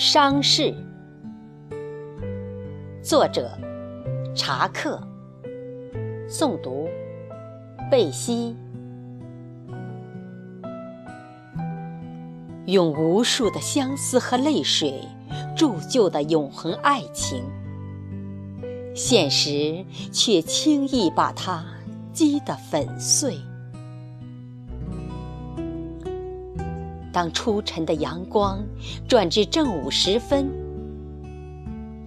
伤逝，作者查克，诵读贝西。用无数的相思和泪水铸就的永恒爱情，现实却轻易把它击得粉碎。当初晨的阳光转至正午时分，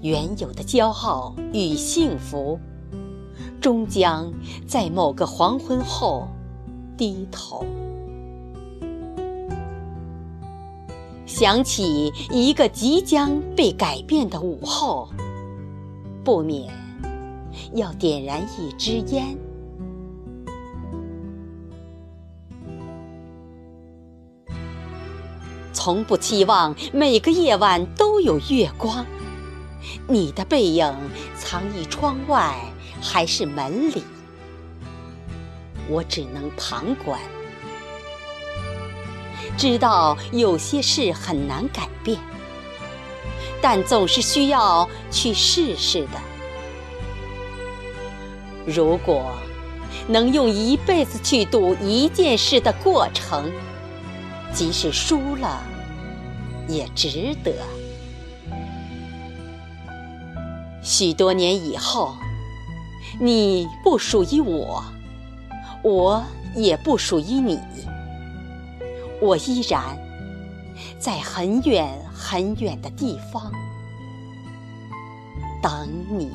原有的骄傲与幸福，终将在某个黄昏后低头。想起一个即将被改变的午后，不免要点燃一支烟。从不期望每个夜晚都有月光，你的背影藏于窗外还是门里，我只能旁观。知道有些事很难改变，但总是需要去试试的。如果能用一辈子去赌一件事的过程，即使输了，也值得。许多年以后，你不属于我，我也不属于你，我依然在很远很远的地方等你。